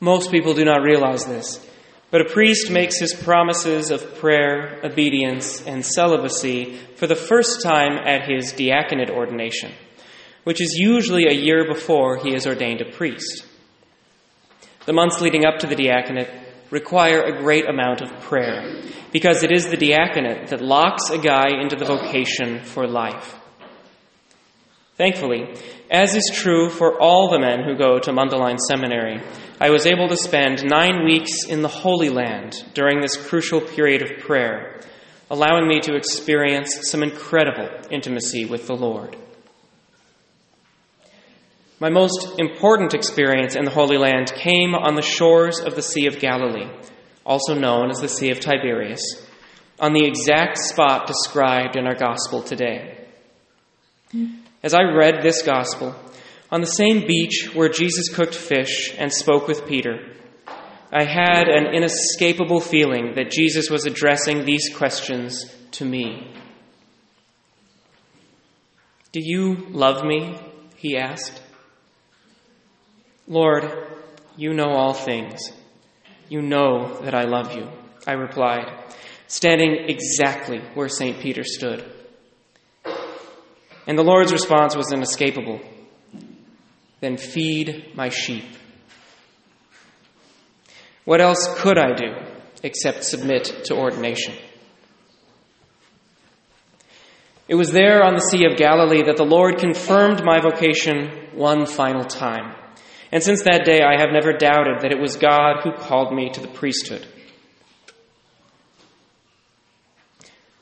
Most people do not realize this, but a priest makes his promises of prayer, obedience, and celibacy for the first time at his diaconate ordination, which is usually a year before he is ordained a priest. The months leading up to the diaconate require a great amount of prayer, because it is the diaconate that locks a guy into the vocation for life. Thankfully, as is true for all the men who go to Mundelein Seminary, I was able to spend nine weeks in the Holy Land during this crucial period of prayer, allowing me to experience some incredible intimacy with the Lord. My most important experience in the Holy Land came on the shores of the Sea of Galilee, also known as the Sea of Tiberias, on the exact spot described in our gospel today. As I read this gospel, on the same beach where Jesus cooked fish and spoke with Peter, I had an inescapable feeling that Jesus was addressing these questions to me. Do you love me? He asked. Lord, you know all things. You know that I love you, I replied, standing exactly where St. Peter stood. And the Lord's response was inescapable Then feed my sheep. What else could I do except submit to ordination? It was there on the Sea of Galilee that the Lord confirmed my vocation one final time. And since that day, I have never doubted that it was God who called me to the priesthood.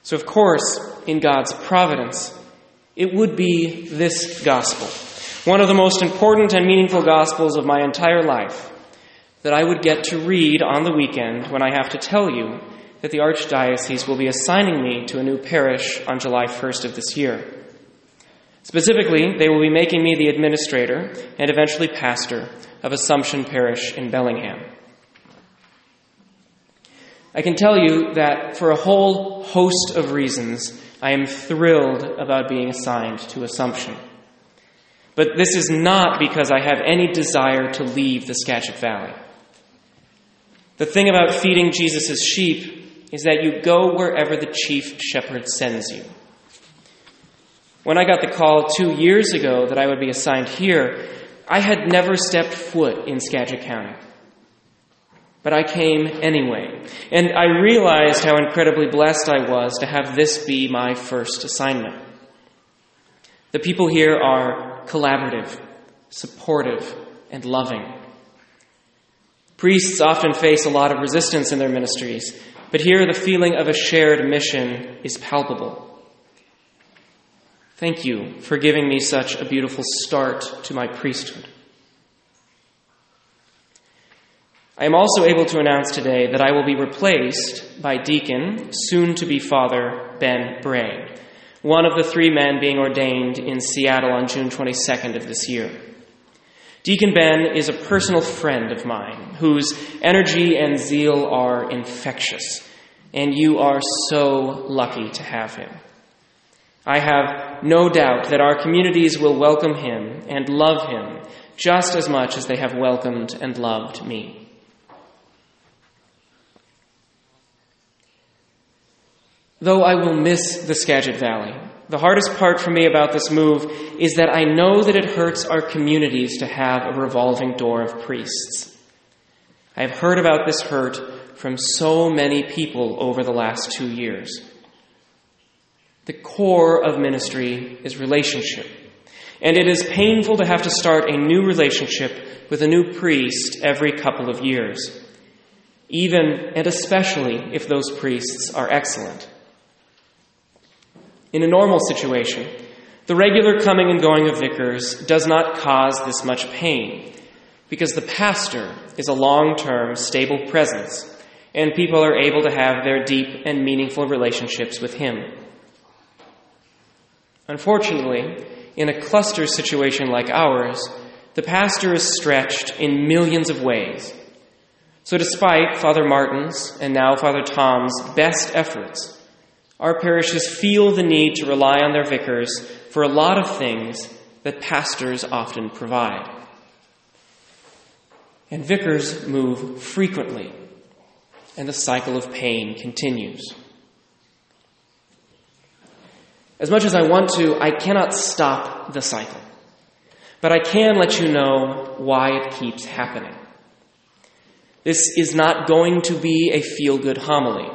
So, of course, in God's providence, it would be this gospel, one of the most important and meaningful gospels of my entire life, that I would get to read on the weekend when I have to tell you that the Archdiocese will be assigning me to a new parish on July 1st of this year. Specifically, they will be making me the administrator and eventually pastor of Assumption Parish in Bellingham. I can tell you that for a whole host of reasons, I am thrilled about being assigned to Assumption. But this is not because I have any desire to leave the Skagit Valley. The thing about feeding Jesus' sheep is that you go wherever the chief shepherd sends you. When I got the call two years ago that I would be assigned here, I had never stepped foot in Skagit County. But I came anyway, and I realized how incredibly blessed I was to have this be my first assignment. The people here are collaborative, supportive, and loving. Priests often face a lot of resistance in their ministries, but here the feeling of a shared mission is palpable. Thank you for giving me such a beautiful start to my priesthood. I am also able to announce today that I will be replaced by Deacon, soon to be Father Ben Bray, one of the three men being ordained in Seattle on June 22nd of this year. Deacon Ben is a personal friend of mine whose energy and zeal are infectious, and you are so lucky to have him. I have no doubt that our communities will welcome him and love him just as much as they have welcomed and loved me. Though I will miss the Skagit Valley, the hardest part for me about this move is that I know that it hurts our communities to have a revolving door of priests. I have heard about this hurt from so many people over the last two years. The core of ministry is relationship. And it is painful to have to start a new relationship with a new priest every couple of years, even and especially if those priests are excellent. In a normal situation, the regular coming and going of vicars does not cause this much pain because the pastor is a long term, stable presence, and people are able to have their deep and meaningful relationships with him. Unfortunately, in a cluster situation like ours, the pastor is stretched in millions of ways. So, despite Father Martin's and now Father Tom's best efforts, our parishes feel the need to rely on their vicars for a lot of things that pastors often provide. And vicars move frequently, and the cycle of pain continues. As much as I want to, I cannot stop the cycle. But I can let you know why it keeps happening. This is not going to be a feel good homily,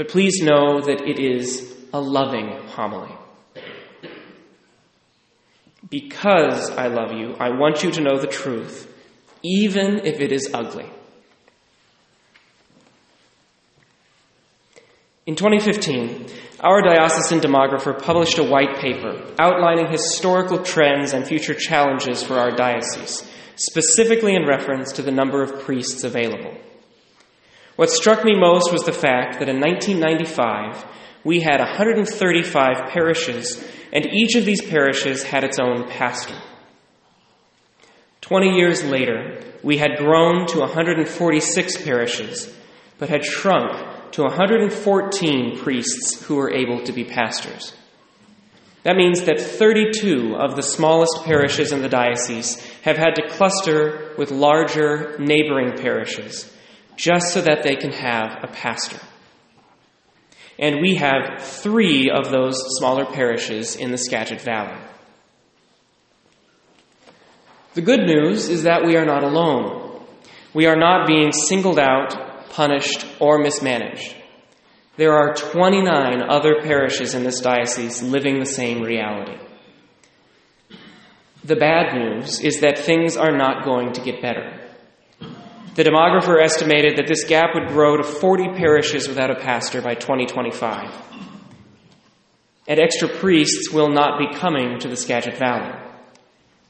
but please know that it is a loving homily. Because I love you, I want you to know the truth, even if it is ugly. In 2015, our diocesan demographer published a white paper outlining historical trends and future challenges for our diocese, specifically in reference to the number of priests available. What struck me most was the fact that in 1995, we had 135 parishes, and each of these parishes had its own pastor. Twenty years later, we had grown to 146 parishes, but had shrunk to 114 priests who were able to be pastors. That means that 32 of the smallest parishes in the diocese have had to cluster with larger neighboring parishes just so that they can have a pastor. And we have three of those smaller parishes in the Skagit Valley. The good news is that we are not alone. We are not being singled out punished, or mismanaged. There are 29 other parishes in this diocese living the same reality. The bad news is that things are not going to get better. The demographer estimated that this gap would grow to 40 parishes without a pastor by 2025. And extra priests will not be coming to the Skagit Valley.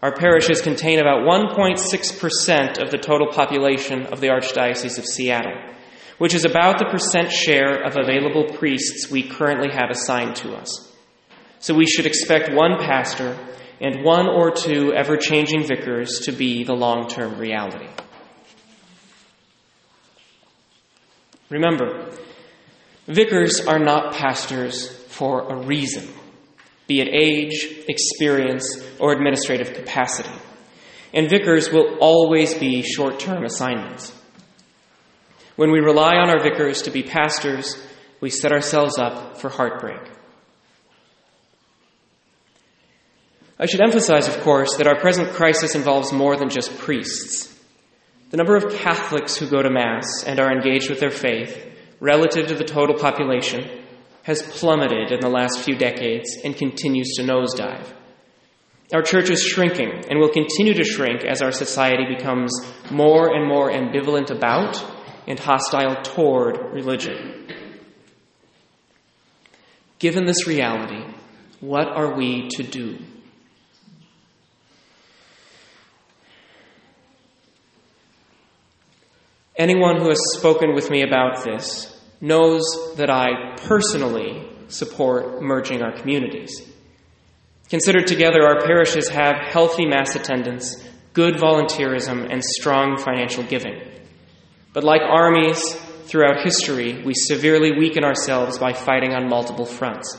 Our parishes contain about 1.6% of the total population of the Archdiocese of Seattle, which is about the percent share of available priests we currently have assigned to us. So we should expect one pastor and one or two ever changing vicars to be the long term reality. Remember, vicars are not pastors for a reason be it age, experience, or administrative capacity. And vicars will always be short term assignments. When we rely on our vicars to be pastors, we set ourselves up for heartbreak. I should emphasize, of course, that our present crisis involves more than just priests. The number of Catholics who go to Mass and are engaged with their faith, relative to the total population, has plummeted in the last few decades and continues to nosedive. Our church is shrinking and will continue to shrink as our society becomes more and more ambivalent about and hostile toward religion. Given this reality, what are we to do? Anyone who has spoken with me about this knows that I personally support merging our communities. Considered together, our parishes have healthy mass attendance, good volunteerism, and strong financial giving. But like armies throughout history, we severely weaken ourselves by fighting on multiple fronts.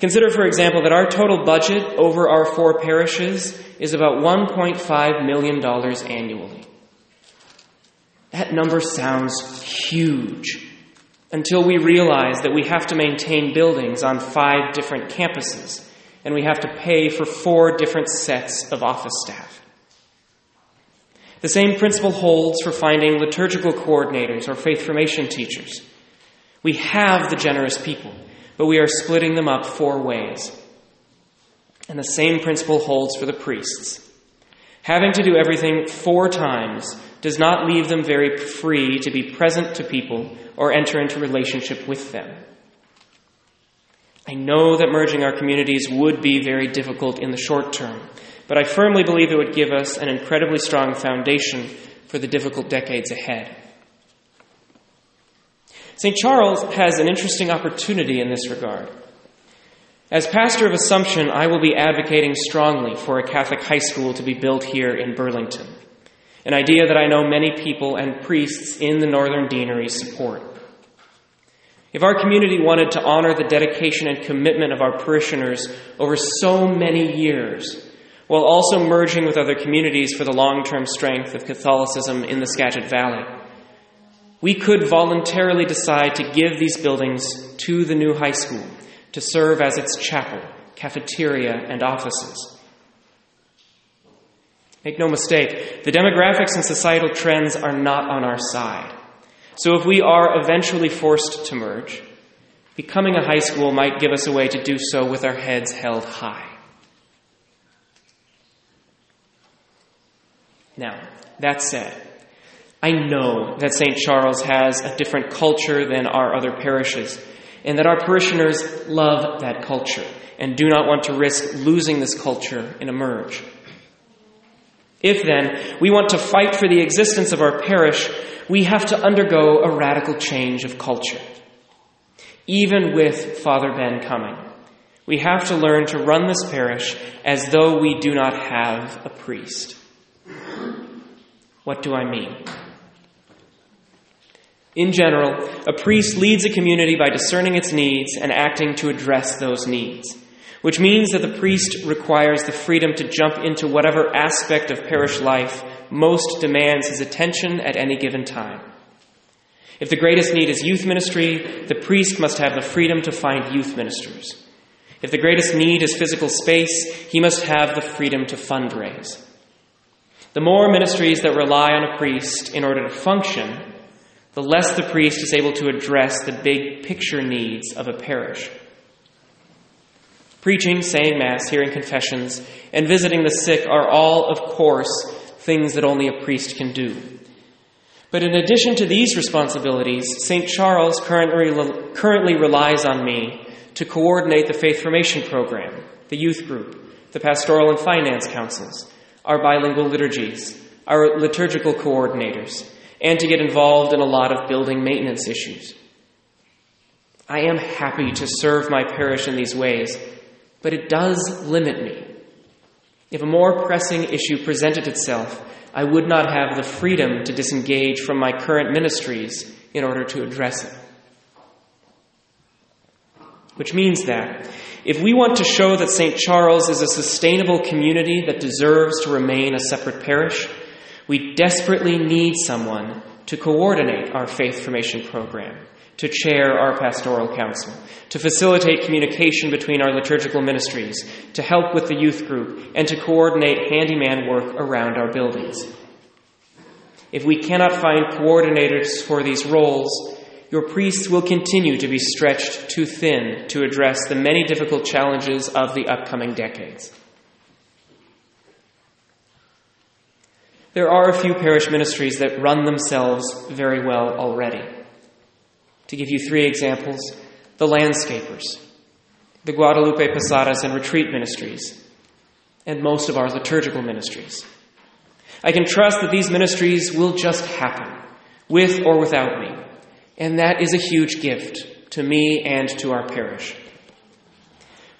Consider, for example, that our total budget over our four parishes is about $1.5 million annually. That number sounds huge until we realize that we have to maintain buildings on five different campuses and we have to pay for four different sets of office staff. The same principle holds for finding liturgical coordinators or faith formation teachers. We have the generous people, but we are splitting them up four ways. And the same principle holds for the priests. Having to do everything four times does not leave them very free to be present to people or enter into relationship with them. I know that merging our communities would be very difficult in the short term, but I firmly believe it would give us an incredibly strong foundation for the difficult decades ahead. St. Charles has an interesting opportunity in this regard. As pastor of Assumption, I will be advocating strongly for a Catholic high school to be built here in Burlington an idea that I know many people and priests in the Northern Deanery support. If our community wanted to honor the dedication and commitment of our parishioners over so many years, while also merging with other communities for the long term strength of Catholicism in the Skagit Valley. We could voluntarily decide to give these buildings to the new high school to serve as its chapel, cafeteria, and offices. Make no mistake, the demographics and societal trends are not on our side. So if we are eventually forced to merge, becoming a high school might give us a way to do so with our heads held high. Now, that said, I know that St. Charles has a different culture than our other parishes, and that our parishioners love that culture and do not want to risk losing this culture in a merge. If then we want to fight for the existence of our parish, we have to undergo a radical change of culture. Even with Father Ben coming, we have to learn to run this parish as though we do not have a priest. What do I mean? In general, a priest leads a community by discerning its needs and acting to address those needs, which means that the priest requires the freedom to jump into whatever aspect of parish life most demands his attention at any given time. If the greatest need is youth ministry, the priest must have the freedom to find youth ministers. If the greatest need is physical space, he must have the freedom to fundraise. The more ministries that rely on a priest in order to function, the less the priest is able to address the big picture needs of a parish. Preaching, saying Mass, hearing confessions, and visiting the sick are all, of course, things that only a priest can do. But in addition to these responsibilities, St. Charles currently, currently relies on me to coordinate the Faith Formation Program, the youth group, the pastoral and finance councils, our bilingual liturgies, our liturgical coordinators, and to get involved in a lot of building maintenance issues. I am happy to serve my parish in these ways, but it does limit me. If a more pressing issue presented itself, I would not have the freedom to disengage from my current ministries in order to address it. Which means that if we want to show that St. Charles is a sustainable community that deserves to remain a separate parish, we desperately need someone to coordinate our faith formation program, to chair our pastoral council, to facilitate communication between our liturgical ministries, to help with the youth group, and to coordinate handyman work around our buildings. If we cannot find coordinators for these roles, your priests will continue to be stretched too thin to address the many difficult challenges of the upcoming decades. There are a few parish ministries that run themselves very well already. To give you three examples, the landscapers, the Guadalupe Posadas and retreat ministries, and most of our liturgical ministries. I can trust that these ministries will just happen, with or without me, and that is a huge gift to me and to our parish.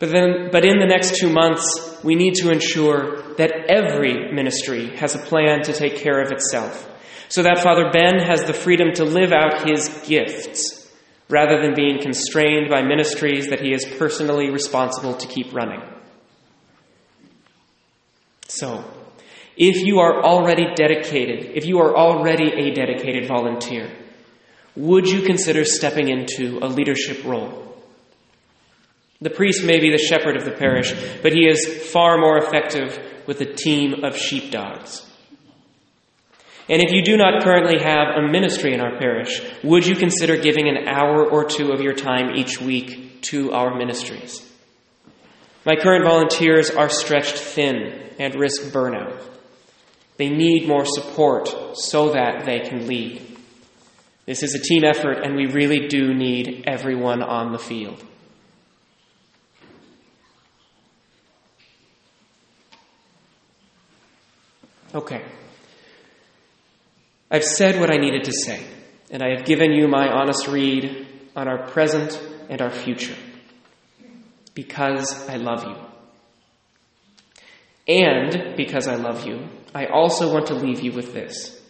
But then, but in the next two months, we need to ensure that every ministry has a plan to take care of itself, so that Father Ben has the freedom to live out his gifts, rather than being constrained by ministries that he is personally responsible to keep running. So, if you are already dedicated, if you are already a dedicated volunteer, would you consider stepping into a leadership role? The priest may be the shepherd of the parish, but he is far more effective with a team of sheepdogs. And if you do not currently have a ministry in our parish, would you consider giving an hour or two of your time each week to our ministries? My current volunteers are stretched thin and risk burnout. They need more support so that they can lead. This is a team effort, and we really do need everyone on the field. Okay. I've said what I needed to say, and I have given you my honest read on our present and our future because I love you. And because I love you, I also want to leave you with this.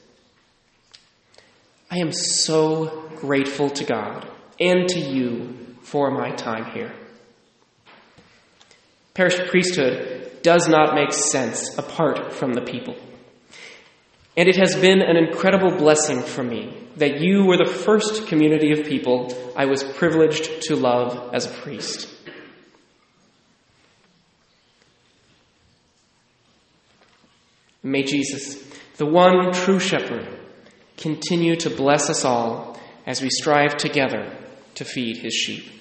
I am so grateful to God and to you for my time here. Parish priesthood does not make sense apart from the people. And it has been an incredible blessing for me that you were the first community of people I was privileged to love as a priest. May Jesus, the one true shepherd, continue to bless us all as we strive together to feed his sheep.